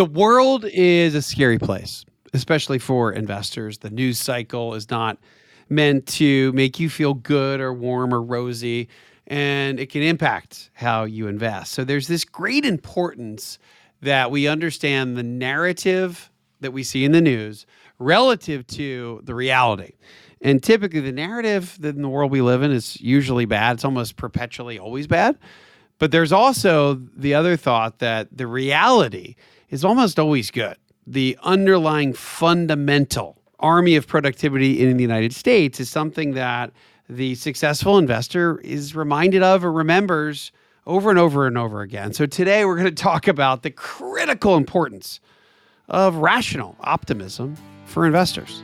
The world is a scary place, especially for investors. The news cycle is not meant to make you feel good or warm or rosy and it can impact how you invest. So there's this great importance that we understand the narrative that we see in the news relative to the reality. And typically, the narrative that in the world we live in is usually bad. It's almost perpetually always bad. But there's also the other thought that the reality is almost always good. The underlying fundamental army of productivity in the United States is something that the successful investor is reminded of or remembers over and over and over again. So today we're going to talk about the critical importance of rational optimism for investors.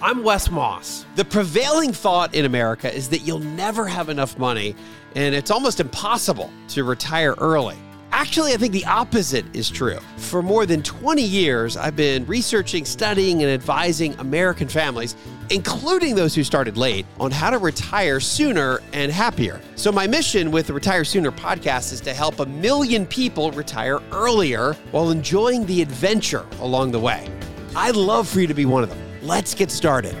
I'm Wes Moss. The prevailing thought in America is that you'll never have enough money and it's almost impossible to retire early. Actually, I think the opposite is true. For more than 20 years, I've been researching, studying, and advising American families, including those who started late, on how to retire sooner and happier. So, my mission with the Retire Sooner podcast is to help a million people retire earlier while enjoying the adventure along the way. I'd love for you to be one of them. Let's get started.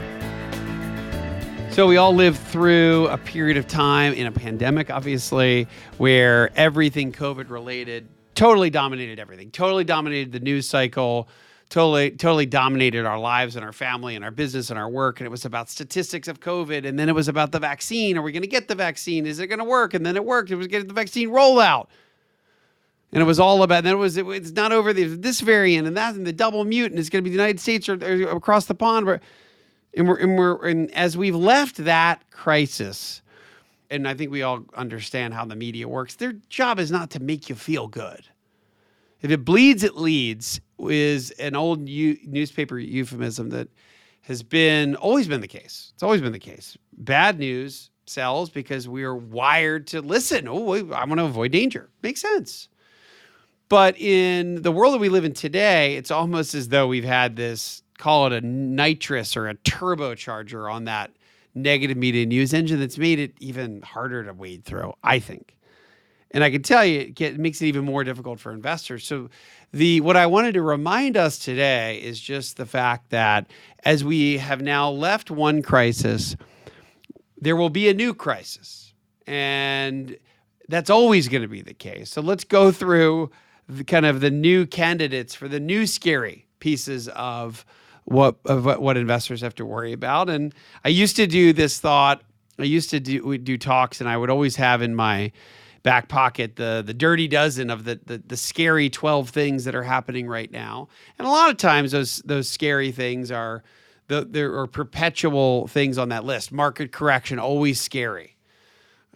So we all lived through a period of time in a pandemic, obviously, where everything COVID related totally dominated everything, totally dominated the news cycle, totally, totally dominated our lives and our family and our business and our work. And it was about statistics of COVID. And then it was about the vaccine. Are we going to get the vaccine? Is it going to work? And then it worked. It was getting the vaccine rollout. And it was all about, then it was, it, it's not over this variant and that and the double mutant is going to be the United States or, or across the pond. But and we're and we're and as we've left that crisis, and I think we all understand how the media works. Their job is not to make you feel good. If it bleeds, it leads is an old u- newspaper euphemism that has been always been the case. It's always been the case. Bad news sells because we are wired to listen. Oh, I want to avoid danger. Makes sense. But in the world that we live in today, it's almost as though we've had this call it a nitrous or a turbocharger on that negative media news engine that's made it even harder to wade through, I think. And I can tell you, it, get, it makes it even more difficult for investors. So, the what I wanted to remind us today is just the fact that as we have now left one crisis, there will be a new crisis, and that's always going to be the case. So let's go through the, kind of the new candidates for the new scary pieces of what of what investors have to worry about. And I used to do this thought. I used to do do talks, and I would always have in my back pocket the the dirty dozen of the, the the scary 12 things that are happening right now and a lot of times those those scary things are the, there are perpetual things on that list market correction always scary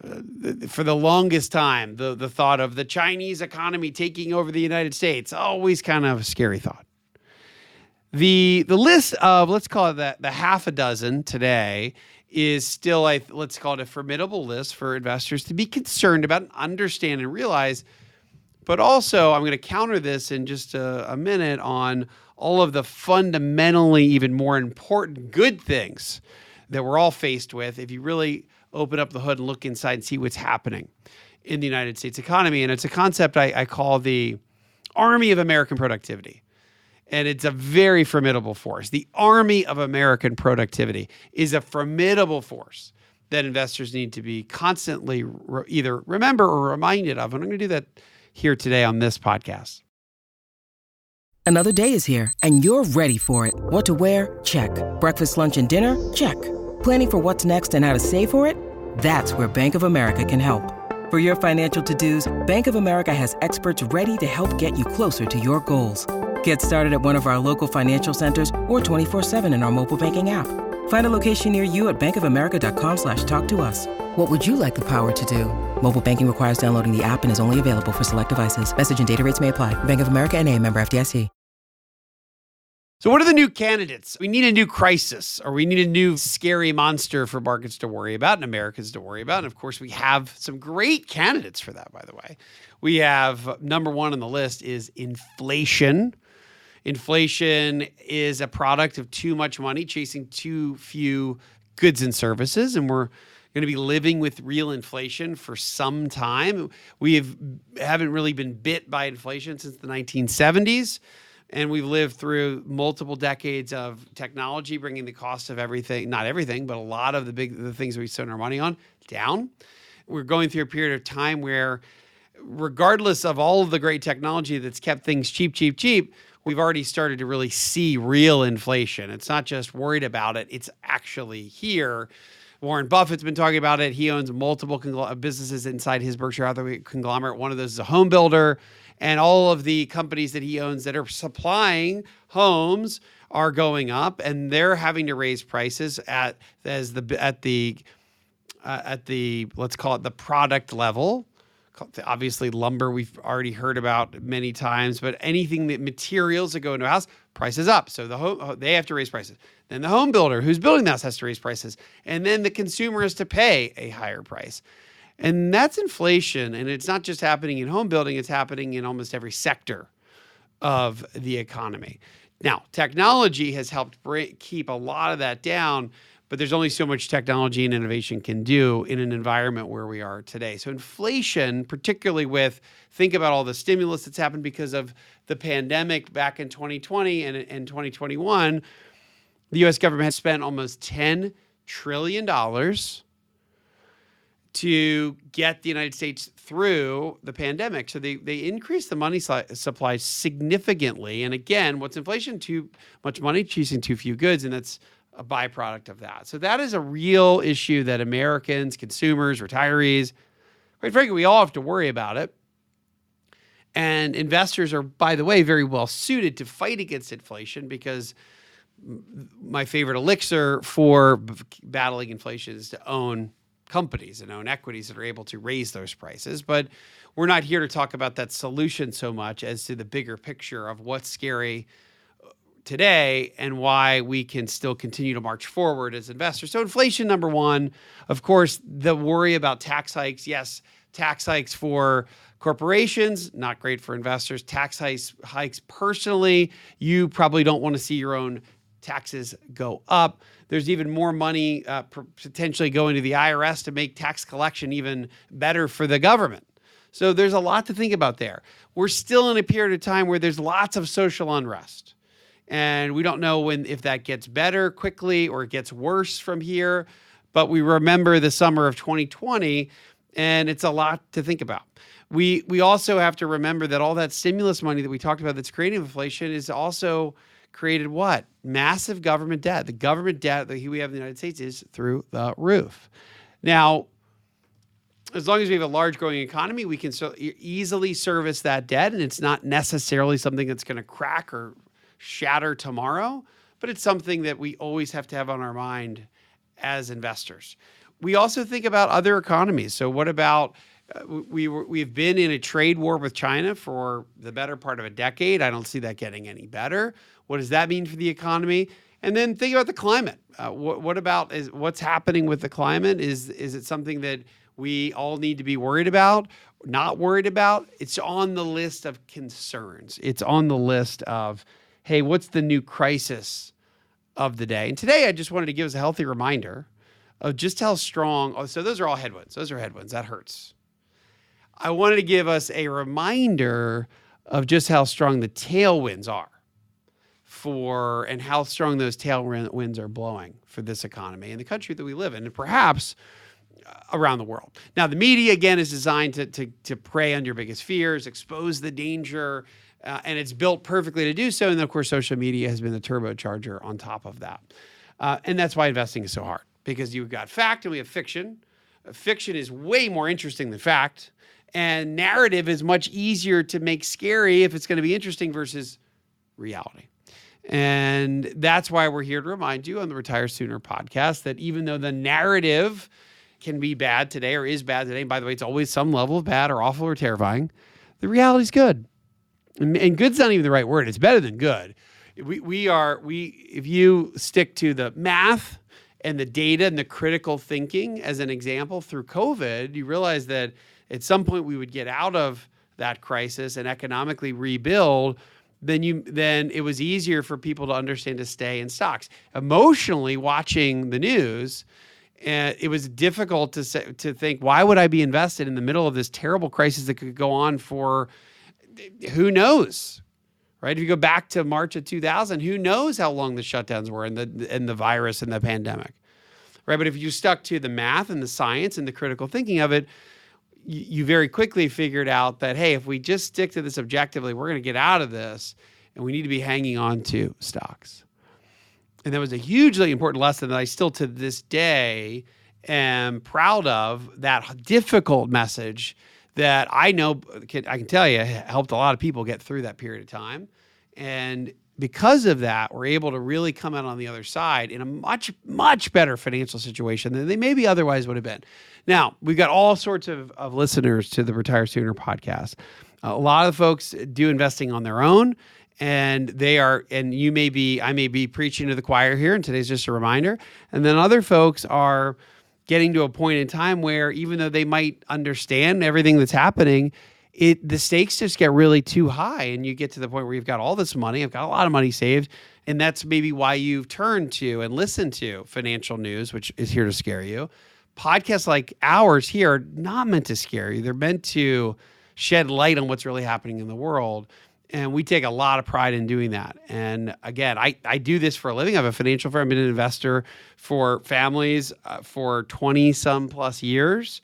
uh, for the longest time the the thought of the chinese economy taking over the united states always kind of a scary thought the the list of let's call it that the half a dozen today is still a let's call it a formidable list for investors to be concerned about and understand and realize. But also, I'm going to counter this in just a, a minute on all of the fundamentally even more important good things that we're all faced with if you really open up the hood and look inside and see what's happening in the United States economy. And it's a concept I, I call the army of American productivity and it's a very formidable force. The army of American productivity is a formidable force that investors need to be constantly re- either remember or reminded of. And I'm going to do that here today on this podcast. Another day is here, and you're ready for it. What to wear? Check. Breakfast, lunch, and dinner? Check. Planning for what's next and how to save for it? That's where Bank of America can help. For your financial to dos, Bank of America has experts ready to help get you closer to your goals. Get started at one of our local financial centers or 24-7 in our mobile banking app. Find a location near you at bankofamerica.com slash talk to us. What would you like the power to do? Mobile banking requires downloading the app and is only available for select devices. Message and data rates may apply. Bank of America and a member FDIC. So, what are the new candidates? We need a new crisis, or we need a new scary monster for markets to worry about and Americans to worry about. And of course, we have some great candidates for that, by the way. We have uh, number one on the list is inflation. Inflation is a product of too much money chasing too few goods and services, and we're going to be living with real inflation for some time. We have, haven't really been bit by inflation since the 1970s and we've lived through multiple decades of technology bringing the cost of everything not everything but a lot of the big the things we spend our money on down we're going through a period of time where regardless of all of the great technology that's kept things cheap cheap cheap we've already started to really see real inflation it's not just worried about it it's actually here Warren Buffett's been talking about it. He owns multiple businesses inside his Berkshire Hathaway conglomerate. One of those is a home builder and all of the companies that he owns that are supplying homes are going up and they're having to raise prices at as the at the uh, at the let's call it the product level obviously lumber we've already heard about many times but anything that materials that go into a house prices up so the home they have to raise prices then the home builder who's building the house has to raise prices and then the consumer has to pay a higher price and that's inflation. And it's not just happening in home building, it's happening in almost every sector of the economy. Now, technology has helped break, keep a lot of that down, but there's only so much technology and innovation can do in an environment where we are today. So, inflation, particularly with think about all the stimulus that's happened because of the pandemic back in 2020 and, and 2021, the US government has spent almost $10 trillion to get the United States through the pandemic. So they, they increased the money supply significantly. And again, what's inflation? Too much money chasing too few goods. And that's a byproduct of that. So that is a real issue that Americans, consumers, retirees, quite frankly, we all have to worry about it. And investors are, by the way, very well suited to fight against inflation because my favorite elixir for battling inflation is to own companies and own equities that are able to raise those prices. But we're not here to talk about that solution so much as to the bigger picture of what's scary today and why we can still continue to march forward as investors. So, inflation, number one, of course, the worry about tax hikes. Yes, tax hikes for corporations, not great for investors. Tax hikes, hikes personally, you probably don't want to see your own taxes go up. There's even more money uh, potentially going to the IRS to make tax collection even better for the government. So there's a lot to think about there. We're still in a period of time where there's lots of social unrest. And we don't know when if that gets better quickly or it gets worse from here, but we remember the summer of 2020 and it's a lot to think about. We we also have to remember that all that stimulus money that we talked about that's creating inflation is also created what? Massive government debt. The government debt that we have in the United States is through the roof. Now, as long as we have a large growing economy, we can so easily service that debt, and it's not necessarily something that's going to crack or shatter tomorrow, but it's something that we always have to have on our mind as investors. We also think about other economies. So, what about uh, we we've been in a trade war with China for the better part of a decade. I don't see that getting any better. What does that mean for the economy? And then think about the climate. Uh, what, what about is what's happening with the climate? Is is it something that we all need to be worried about? Not worried about? It's on the list of concerns. It's on the list of, hey, what's the new crisis of the day? And today, I just wanted to give us a healthy reminder of just how strong. Oh, so those are all headwinds. Those are headwinds. That hurts. I wanted to give us a reminder of just how strong the tailwinds are for and how strong those tailwinds are blowing for this economy and the country that we live in, and perhaps uh, around the world. Now, the media again is designed to to, to prey on your biggest fears, expose the danger, uh, and it's built perfectly to do so. And of course, social media has been the turbocharger on top of that, uh, and that's why investing is so hard because you've got fact and we have fiction. Uh, fiction is way more interesting than fact, and narrative is much easier to make scary if it's going to be interesting versus reality. And that's why we're here to remind you on the Retire Sooner podcast that even though the narrative can be bad today or is bad today, by the way, it's always some level of bad or awful or terrifying, the reality is good. And, and good's not even the right word, it's better than good. we we are we if you stick to the math and the data and the critical thinking as an example through COVID, you realize that at some point we would get out of that crisis and economically rebuild then you then it was easier for people to understand to stay in stocks. Emotionally watching the news, and it was difficult to say, to think why would I be invested in the middle of this terrible crisis that could go on for who knows right? If you go back to March of 2000, who knows how long the shutdowns were and the and the virus and the pandemic, right? But if you stuck to the math and the science and the critical thinking of it, you, you very quickly figured out that hey, if we just stick to this objectively, we're going to get out of this, and we need to be hanging on to stocks. And that was a hugely important lesson that I still to this day am proud of. That difficult message that I know can, I can tell you helped a lot of people get through that period of time. And because of that, we're able to really come out on the other side in a much, much better financial situation than they maybe otherwise would have been. Now, we've got all sorts of, of listeners to the Retire Sooner podcast. a lot of folks do investing on their own and they are and you may be i may be preaching to the choir here and today's just a reminder and then other folks are getting to a point in time where even though they might understand everything that's happening, it the stakes just get really too high and you get to the point where you've got all this money, I've got a lot of money saved, and that's maybe why you've turned to and listened to financial news, which is here to scare you. Podcasts like ours here are not meant to scare you. They're meant to shed light on what's really happening in the world and we take a lot of pride in doing that. And again, I, I do this for a living. I have a financial firm. I've been an investor for families uh, for 20 some plus years.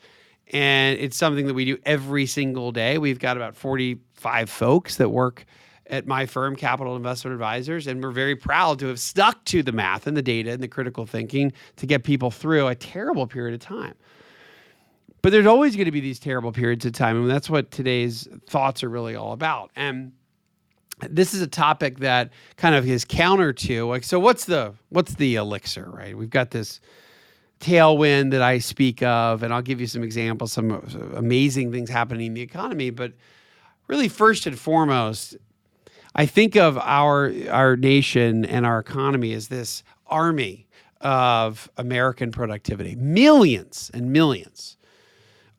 And it's something that we do every single day. We've got about 45 folks that work at my firm, Capital Investment Advisors, and we're very proud to have stuck to the math and the data and the critical thinking to get people through a terrible period of time. But there's always going to be these terrible periods of time, and that's what today's thoughts are really all about. And this is a topic that kind of is counter to like so what's the what's the elixir right? We've got this tailwind that i speak of and i'll give you some examples some amazing things happening in the economy but really first and foremost i think of our our nation and our economy as this army of american productivity. Millions and millions.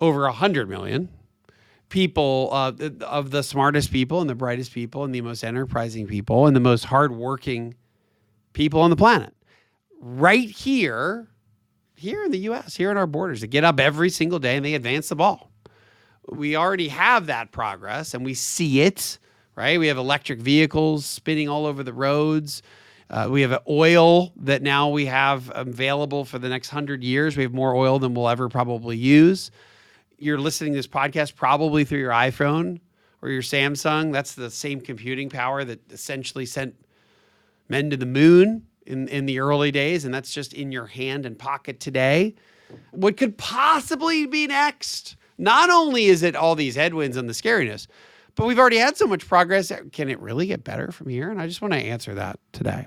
Over a hundred million people uh, of the smartest people and the brightest people and the most enterprising people and the most hardworking people on the planet. Right here here in the US here in our borders they get up every single day and they advance the ball. We already have that progress and we see it right? We have electric vehicles spinning all over the roads. Uh, we have oil that now we have available for the next hundred years. We have more oil than we'll ever probably use you're listening to this podcast probably through your iPhone or your Samsung. That's the same computing power that essentially sent men to the moon in, in the early days, and that's just in your hand and pocket today. What could possibly be next? Not only is it all these headwinds and the scariness, but we've already had so much progress. Can it really get better from here? And I just want to answer that today.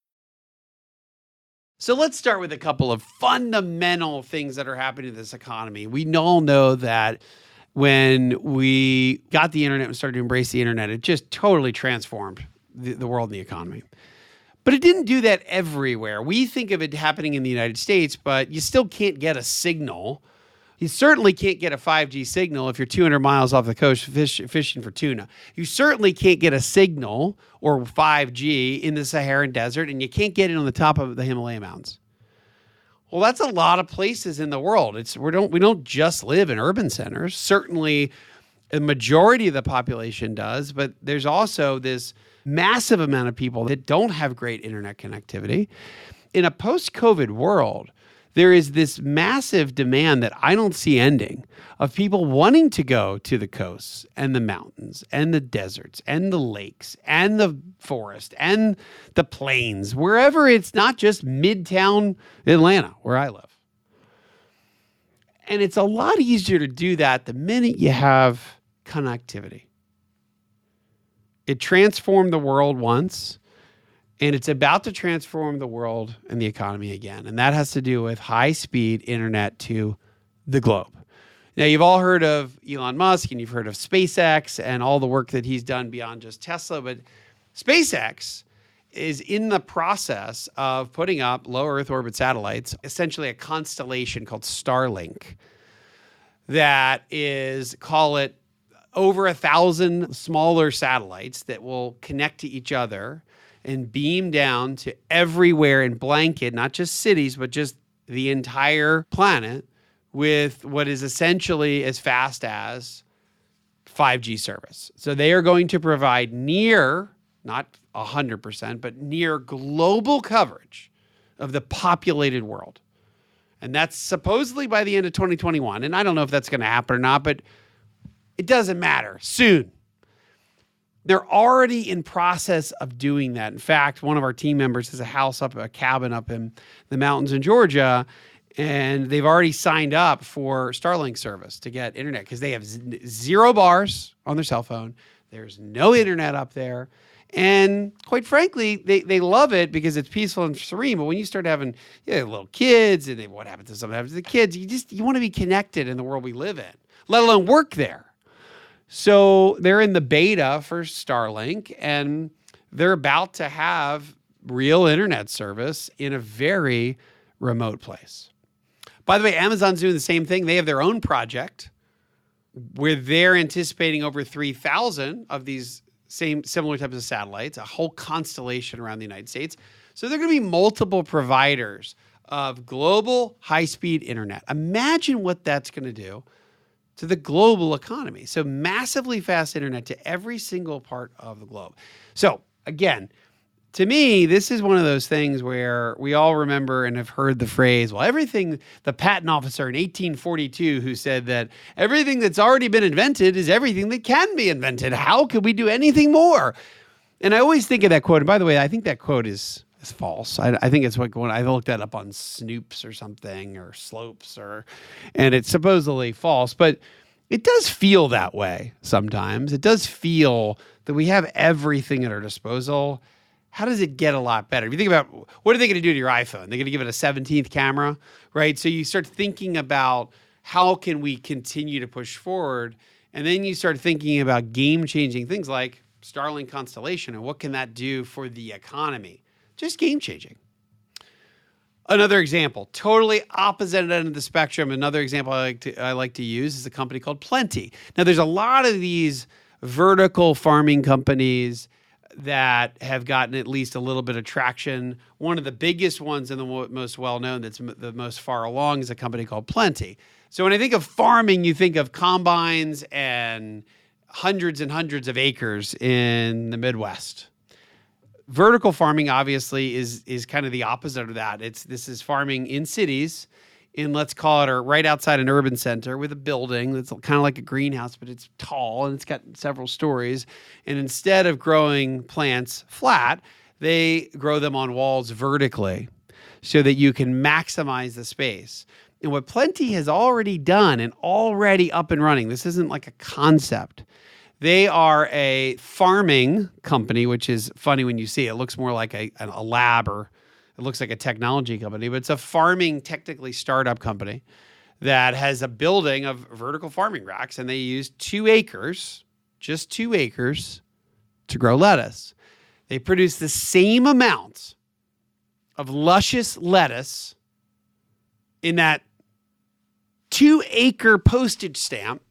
So let's start with a couple of fundamental things that are happening in this economy. We all know that when we got the internet and started to embrace the internet, it just totally transformed the, the world and the economy. But it didn't do that everywhere. We think of it happening in the United States, but you still can't get a signal you certainly can't get a 5G signal if you're 200 miles off the coast fish, fishing for tuna. You certainly can't get a signal or 5G in the Saharan desert, and you can't get it on the top of the Himalaya mountains. Well, that's a lot of places in the world. It's we don't we don't just live in urban centers. Certainly, a majority of the population does, but there's also this massive amount of people that don't have great internet connectivity. In a post-COVID world, there is this massive demand that I don't see ending of people wanting to go to the coasts and the mountains and the deserts and the lakes and the forest and the plains, wherever it's not just midtown Atlanta, where I live. And it's a lot easier to do that the minute you have connectivity. It transformed the world once and it's about to transform the world and the economy again. And that has to do with high speed internet to the globe. Now, you've all heard of Elon Musk and you've heard of SpaceX and all the work that he's done beyond just Tesla, but SpaceX is in the process of putting up low Earth orbit satellites, essentially a constellation called Starlink, that is, call it over a thousand smaller satellites that will connect to each other and beam down to everywhere and blanket, not just cities, but just the entire planet with what is essentially as fast as 5G service. So they are going to provide near, not 100%, but near global coverage of the populated world. And that's supposedly by the end of 2021. And I don't know if that's going to happen or not, but it doesn't matter. Soon they're already in process of doing that. In fact, one of our team members has a house up, a cabin up in the mountains in Georgia, and they've already signed up for Starlink service to get internet because they have zero bars on their cell phone. There's no internet up there. And quite frankly, they, they love it because it's peaceful and serene. But when you start having you know, little kids and they, what happens to something happens to the kids, you just you want to be connected in the world we live in, let alone work there. So they're in the beta for Starlink and they're about to have real internet service in a very remote place. By the way, Amazon's doing the same thing. They have their own project where they're anticipating over 3,000 of these same similar types of satellites, a whole constellation around the United States. So there are going to be multiple providers of global high-speed internet. Imagine what that's going to do to the global economy. So, massively fast internet to every single part of the globe. So, again, to me, this is one of those things where we all remember and have heard the phrase, well, everything, the patent officer in 1842 who said that everything that's already been invented is everything that can be invented. How could we do anything more? And I always think of that quote. And by the way, I think that quote is is false. I, I, think it's when I looked that up on Snopes or something or Slopes or, and it's supposedly false, but it does feel that way sometimes. It does feel that we have everything at our disposal. How does it get a lot better? If you think about what are they going to do to your iPhone? They're going to give it a 17th camera, right? So you start thinking about how can we continue to push forward, and then you start thinking about game-changing things like Starlink constellation and what can that do for the economy just game changing. Another example, totally opposite end of the spectrum. Another example I like to I like to use is a company called Plenty. Now, there's a lot of these vertical farming companies that have gotten at least a little bit of traction. One of the biggest ones and the most well known, that's the most far along, is a company called Plenty. So when I think of farming, you think of combines and hundreds and hundreds of acres in the Midwest vertical farming obviously is is kind of the opposite of that. It's this is farming in cities in let's call it or right outside an urban center with a building that's kind of like a greenhouse but it's tall and it's got several stories and instead of growing plants flat they grow them on walls vertically so that you can maximize the space and what plenty has already done and already up and running this isn't like a concept they are a farming company, which is funny when you see it. it looks more like a, a lab or it looks like a technology company, but it's a farming, technically startup company that has a building of vertical farming racks, and they use two acres, just two acres, to grow lettuce. They produce the same amount of luscious lettuce in that two acre postage stamp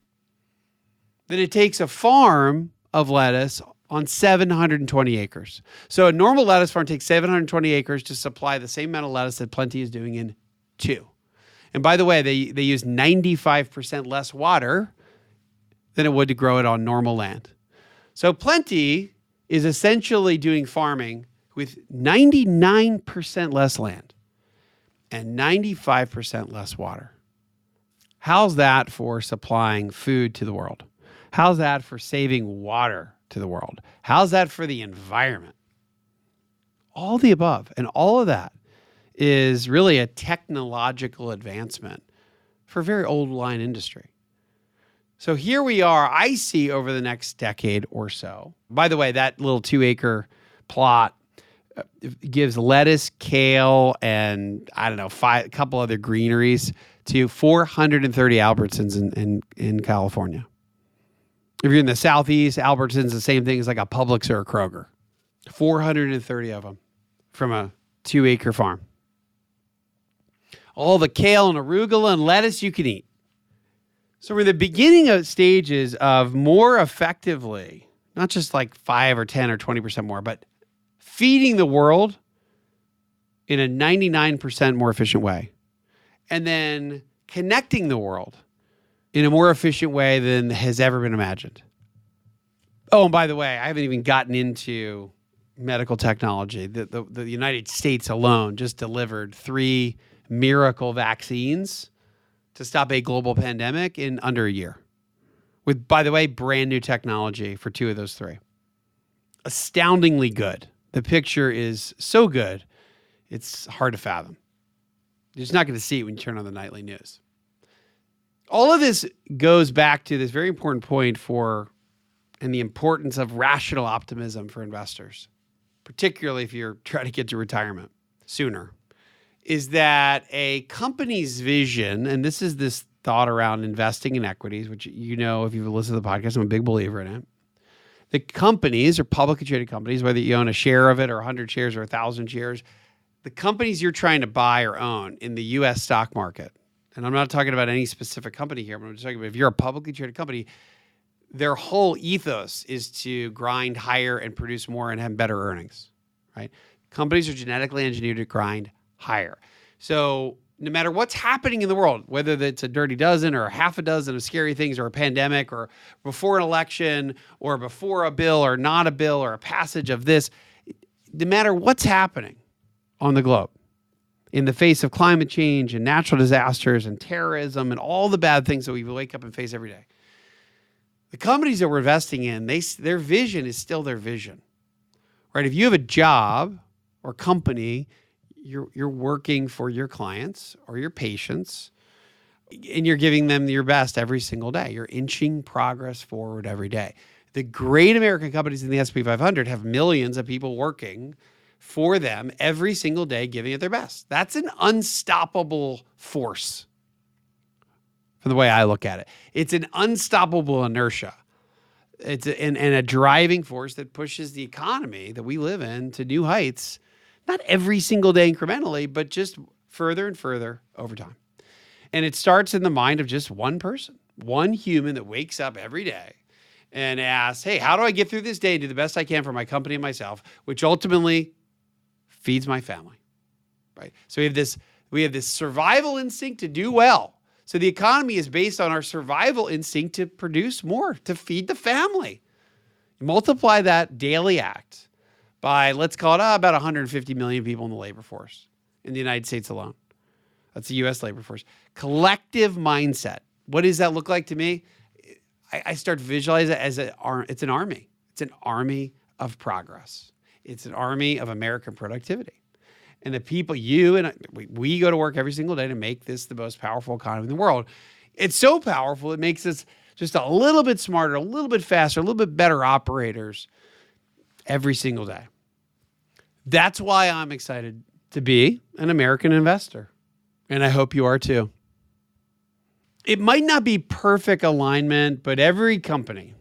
that it takes a farm of lettuce on 720 acres. So a normal lettuce farm takes 720 acres to supply the same amount of lettuce that Plenty is doing in two. And by the way, they, they use 95% less water than it would to grow it on normal land. So Plenty is essentially doing farming with 99% less land. and 95% less water. How's that for supplying food to the world? How's that for saving water to the world? How's that for the environment? All the above. And all of that is really a technological advancement for very old line industry. So here we are. I see over the next decade or so. By the way, that little two acre plot uh, gives lettuce, kale, and I don't know, five, a couple other greeneries to 430 Albertsons in, in, in California. If you're in the Southeast, Albertsons, the same thing as like a Publix or a Kroger. 430 of them from a two acre farm. All the kale and arugula and lettuce you can eat. So we're in the beginning of stages of more effectively, not just like five or 10 or 20% more, but feeding the world in a 99% more efficient way. And then connecting the world in a more efficient way than has ever been imagined. Oh, and by the way, I haven't even gotten into medical technology. The, the, the United States alone just delivered three miracle vaccines to stop a global pandemic in under a year. With, by the way, brand new technology for two of those three. Astoundingly good. The picture is so good, it's hard to fathom. You're just not going to see it when you turn on the nightly news. All of this goes back to this very important point for and the importance of rational optimism for investors, particularly if you're trying to get to retirement sooner, is that a company's vision, and this is this thought around investing in equities, which you know, if you've listened to the podcast, I'm a big believer in it. The companies or publicly traded companies, whether you own a share of it or 100 shares or 1,000 shares, the companies you're trying to buy or own in the US stock market, and I'm not talking about any specific company here, but I'm just talking about if you're a publicly traded company, their whole ethos is to grind higher and produce more and have better earnings, right? Companies are genetically engineered to grind higher. So no matter what's happening in the world, whether it's a dirty dozen or half a dozen of scary things or a pandemic or before an election or before a bill or not a bill or a passage of this, no matter what's happening on the globe, in the face of climate change and natural disasters and terrorism and all the bad things that we wake up and face every day. The companies that we're investing in, they their vision is still their vision. Right? If you have a job or company, you're you're working for your clients or your patients and you're giving them your best every single day. You're inching progress forward every day. The great American companies in the S&P 500 have millions of people working for them every single day, giving it their best. That's an unstoppable force from the way I look at it. It's an unstoppable inertia. It's a, and, and a driving force that pushes the economy that we live in to new heights, not every single day incrementally, but just further and further over time. And it starts in the mind of just one person, one human that wakes up every day and asks, Hey, how do I get through this day and do the best I can for my company and myself, which ultimately feeds my family. Right? So we have this we have this survival instinct to do well. So the economy is based on our survival instinct to produce more, to feed the family. Multiply that daily act by let's call it uh, about 150 million people in the labor force in the United States alone. That's the US labor force. Collective mindset. What does that look like to me? I, I start visualize it as a, it's an army. It's an army of progress. It's an army of American productivity. And the people, you and we, we go to work every single day to make this the most powerful economy in the world. It's so powerful, it makes us just a little bit smarter, a little bit faster, a little bit better operators every single day. That's why I'm excited to be an American investor. And I hope you are too. It might not be perfect alignment, but every company,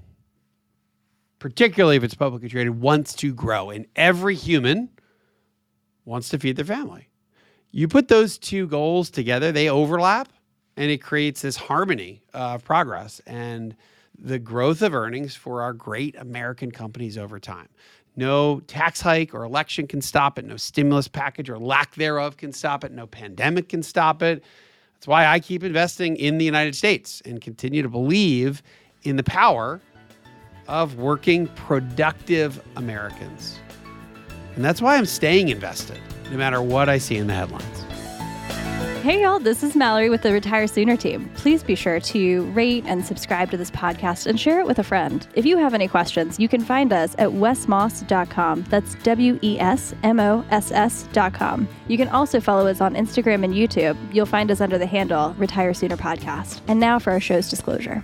particularly if it's publicly traded, wants to grow. And every human wants to feed their family. You put those two goals together, they overlap, and it creates this harmony of progress and the growth of earnings for our great American companies over time. No tax hike or election can stop it. No stimulus package or lack thereof can stop it. No pandemic can stop it. That's why I keep investing in the United States and continue to believe in the power of working, productive Americans. And that's why I'm staying invested, no matter what I see in the headlines. Hey, y'all, this is Mallory with the Retire Sooner team. Please be sure to rate and subscribe to this podcast and share it with a friend. If you have any questions, you can find us at wesmoss.com. That's W E S M O S S.com. You can also follow us on Instagram and YouTube. You'll find us under the handle Retire Sooner Podcast. And now for our show's disclosure.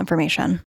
information.